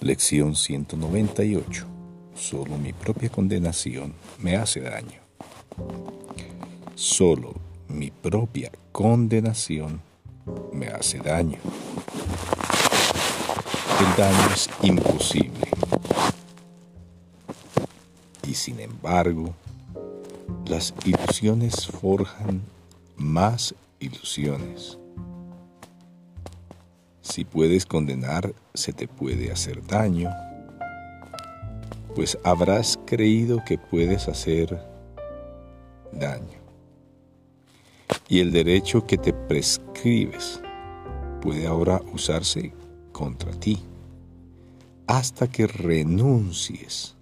Lección 198. Solo mi propia condenación me hace daño. Solo mi propia condenación me hace daño. El daño es imposible. Y sin embargo, las ilusiones forjan más ilusiones. Si puedes condenar, se te puede hacer daño, pues habrás creído que puedes hacer daño. Y el derecho que te prescribes puede ahora usarse contra ti, hasta que renuncies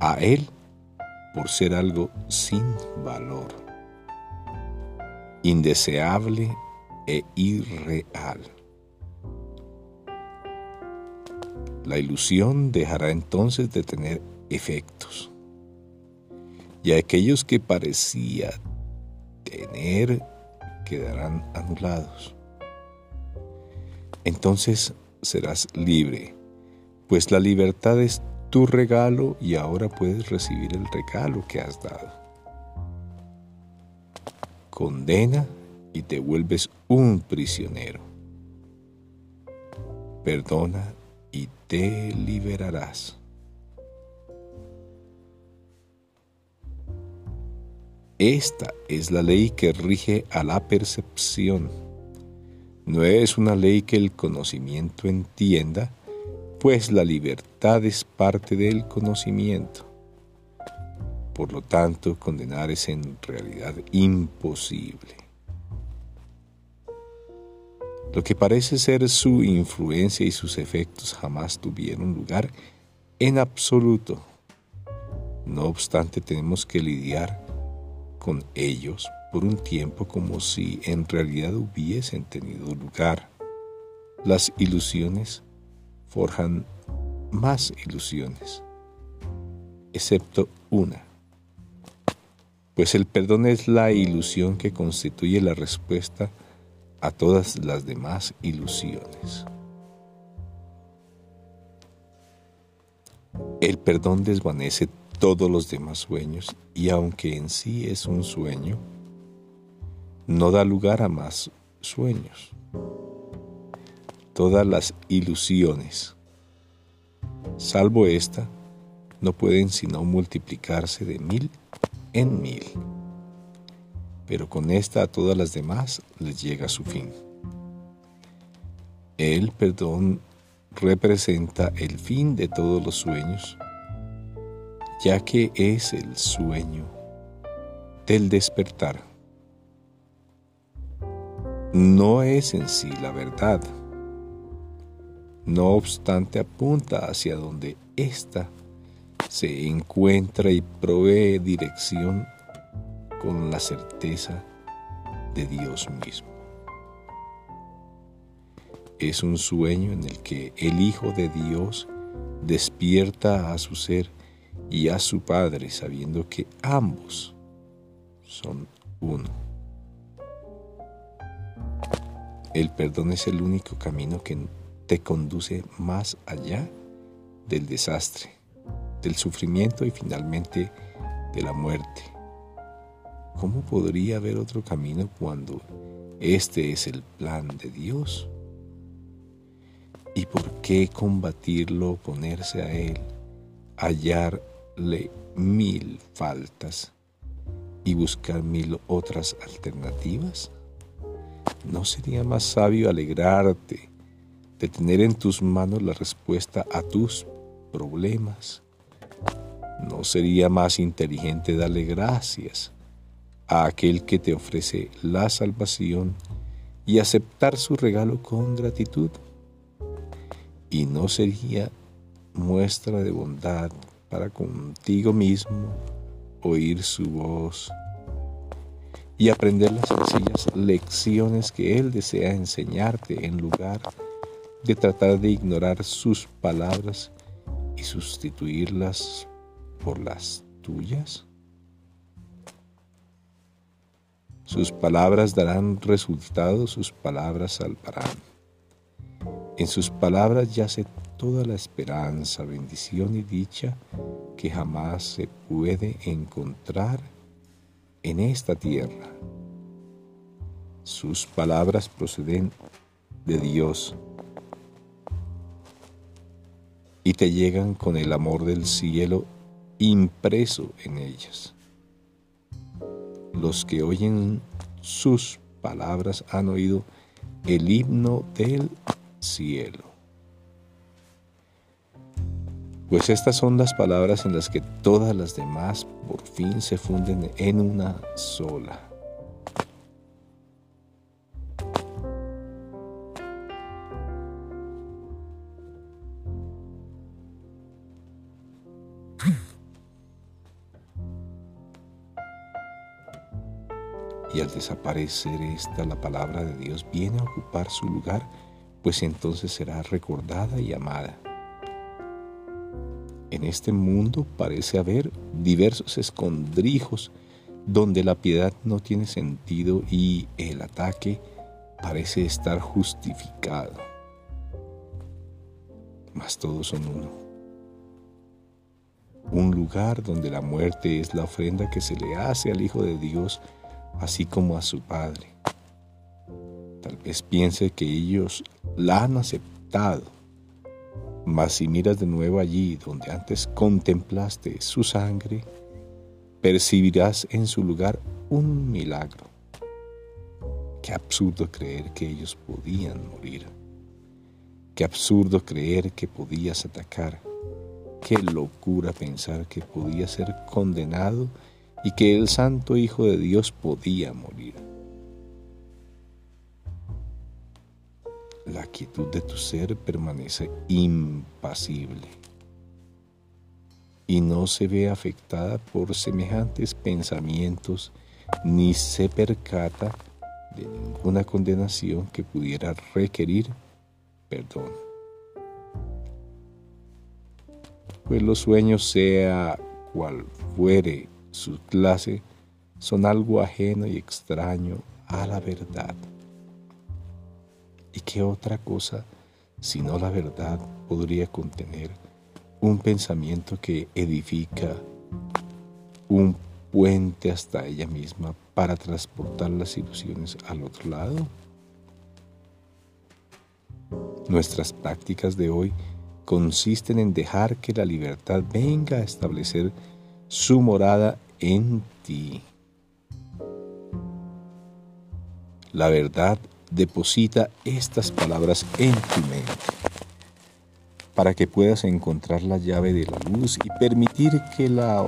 a él por ser algo sin valor, indeseable e irreal. La ilusión dejará entonces de tener efectos. Y aquellos que parecía tener quedarán anulados. Entonces serás libre, pues la libertad es tu regalo y ahora puedes recibir el regalo que has dado. Condena y te vuelves un prisionero. Perdona y te liberarás. Esta es la ley que rige a la percepción. No es una ley que el conocimiento entienda, pues la libertad es parte del conocimiento. Por lo tanto, condenar es en realidad imposible. Lo que parece ser su influencia y sus efectos jamás tuvieron lugar en absoluto. No obstante, tenemos que lidiar con ellos por un tiempo como si en realidad hubiesen tenido lugar. Las ilusiones forjan más ilusiones, excepto una, pues el perdón es la ilusión que constituye la respuesta a todas las demás ilusiones. El perdón desvanece todos los demás sueños y aunque en sí es un sueño, no da lugar a más sueños. Todas las ilusiones, salvo esta, no pueden sino multiplicarse de mil en mil pero con esta a todas las demás les llega su fin. El perdón representa el fin de todos los sueños, ya que es el sueño del despertar. No es en sí la verdad, no obstante apunta hacia donde ésta se encuentra y provee dirección con la certeza de Dios mismo. Es un sueño en el que el Hijo de Dios despierta a su ser y a su Padre sabiendo que ambos son uno. El perdón es el único camino que te conduce más allá del desastre, del sufrimiento y finalmente de la muerte ¿Cómo podría haber otro camino cuando este es el plan de Dios? ¿Y por qué combatirlo, oponerse a Él, hallarle mil faltas y buscar mil otras alternativas? ¿No sería más sabio alegrarte de tener en tus manos la respuesta a tus problemas? ¿No sería más inteligente darle gracias a aquel que te ofrece la salvación y aceptar su regalo con gratitud. Y no sería muestra de bondad para contigo mismo oír su voz y aprender las sencillas lecciones que Él desea enseñarte en lugar de tratar de ignorar sus palabras y sustituirlas por las tuyas? Sus palabras darán resultados, sus palabras salvarán. En sus palabras yace toda la esperanza, bendición y dicha que jamás se puede encontrar en esta tierra. Sus palabras proceden de Dios y te llegan con el amor del cielo impreso en ellas. Los que oyen sus palabras han oído el himno del cielo. Pues estas son las palabras en las que todas las demás por fin se funden en una sola. Desaparecer esta, la palabra de Dios viene a ocupar su lugar, pues entonces será recordada y amada. En este mundo parece haber diversos escondrijos donde la piedad no tiene sentido y el ataque parece estar justificado. Mas todos son uno. Un lugar donde la muerte es la ofrenda que se le hace al Hijo de Dios, así como a su Padre. Tal vez piense que ellos la han aceptado mas si miras de nuevo allí donde antes contemplaste su sangre, percibirás en su lugar un milagro. Qué absurdo creer que ellos podían morir. Qué absurdo creer que podías atacar. Qué locura pensar que podías ser condenado y que el Santo Hijo de Dios podía morir. la quietud de tu ser permanece impasible y no se ve afectada por semejantes pensamientos ni se percata de ninguna condenación que pudiera requerir perdón. Pues los sueños, sea cual fuere su clase, son algo ajeno y extraño a la verdad. ¿Y qué otra cosa, sino la verdad, podría contener un pensamiento que edifica un puente hasta ella misma para transportar las ilusiones al otro lado? Nuestras prácticas de hoy consisten en dejar que la libertad venga a establecer su morada en ti. La verdad deposita estas palabras en tu mente para que puedas encontrar la llave de la luz y permitir que la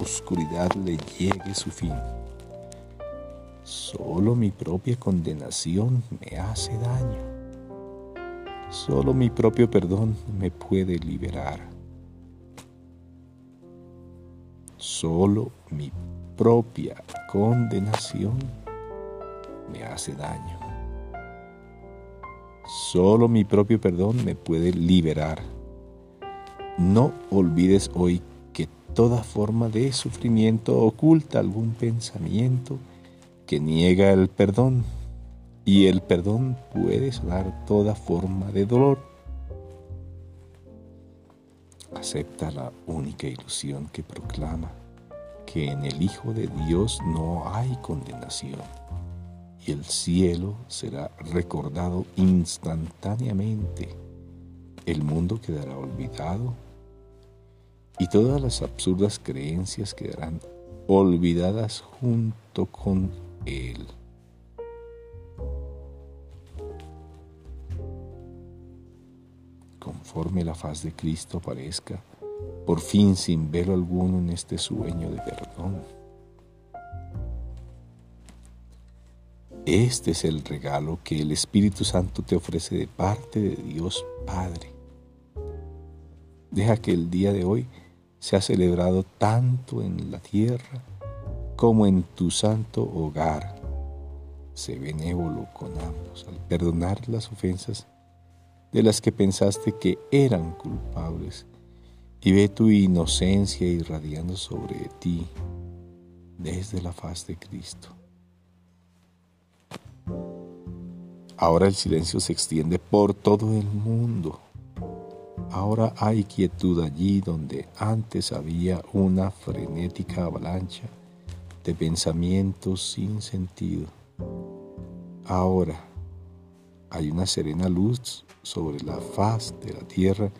oscuridad le llegue su fin. Solo mi propia condenación me hace daño. Solo mi propio perdón me puede liberar. Solo mi propia condenación me hace daño. Solo mi propio perdón me puede liberar. No olvides hoy que toda forma de sufrimiento oculta algún pensamiento que niega el perdón y el perdón puede sanar toda forma de dolor. Acepta la única ilusión que proclama que en el Hijo de Dios no hay condenación y el cielo será recordado instantáneamente. El mundo quedará olvidado y todas las absurdas creencias quedarán olvidadas junto con él. Conforme la faz de Cristo aparezca, por fin sin velo alguno en este sueño de perdón Este es el regalo que el Espíritu Santo te ofrece de parte de Dios Padre. Deja que el día de hoy sea celebrado tanto en la tierra como en tu santo hogar. Sé benévolo con ambos al perdonar las ofensas de las que pensaste que eran culpables y ve tu inocencia irradiando sobre ti desde la faz de Cristo. Ahora el silencio se extiende por todo el mundo. Ahora hay quietud allí donde antes había una frenética avalancha de pensamientos sin sentido. Ahora hay una serena luz sobre la faz de la tierra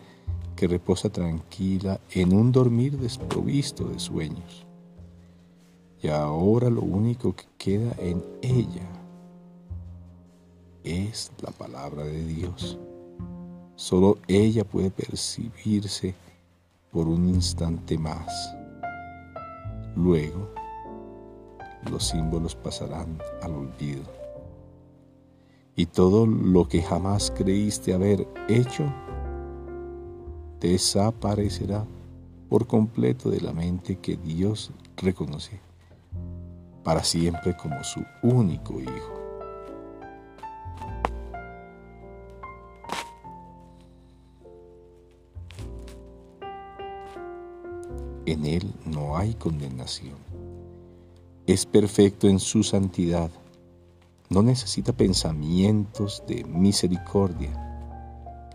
que reposa tranquila en un dormir desprovisto de sueños. Y ahora lo único que queda en ella es la palabra de Dios. Solo ella puede percibirse por un instante más. Luego, los símbolos pasarán al olvido. Y todo lo que jamás creíste haber hecho desaparecerá por completo de la mente que Dios reconoce para siempre como su único Hijo. En Él no hay condenación. Es perfecto en su santidad. No necesita pensamientos de misericordia.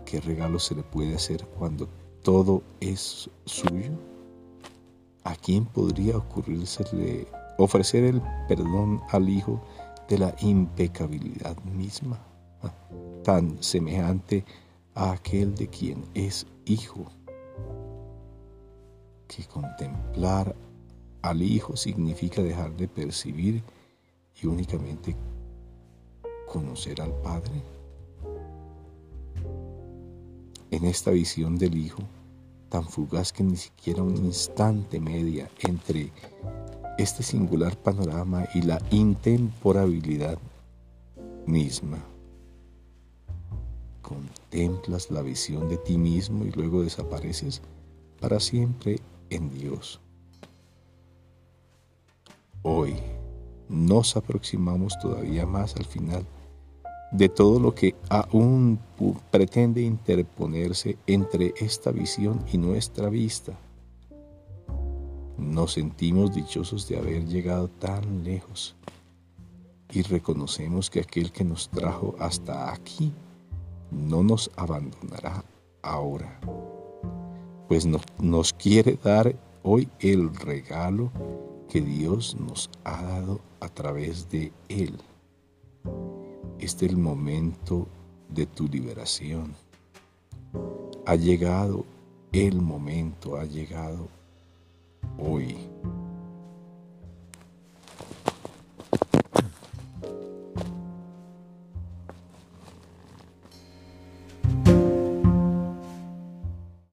¿Qué regalo se le puede hacer cuando todo es suyo? ¿A quién podría ocurrírsele ofrecer el perdón al Hijo de la impecabilidad misma, ah, tan semejante a aquel de quien es Hijo? que contemplar al Hijo significa dejar de percibir y únicamente conocer al Padre. En esta visión del Hijo, tan fugaz que ni siquiera un instante media entre este singular panorama y la intemporabilidad misma. Contemplas la visión de ti mismo y luego desapareces para siempre en Dios. Hoy nos aproximamos todavía más al final de todo lo que aún pretende interponerse entre esta visión y nuestra vista. Nos sentimos dichosos de haber llegado tan lejos y reconocemos que aquel que nos trajo hasta aquí no nos abandonará ahora pues nos, quiere dar hoy el regalo que Dios nos ha dado a través de Él. Este es el momento de tu liberación. Ha llegado el momento, ha llegado hoy.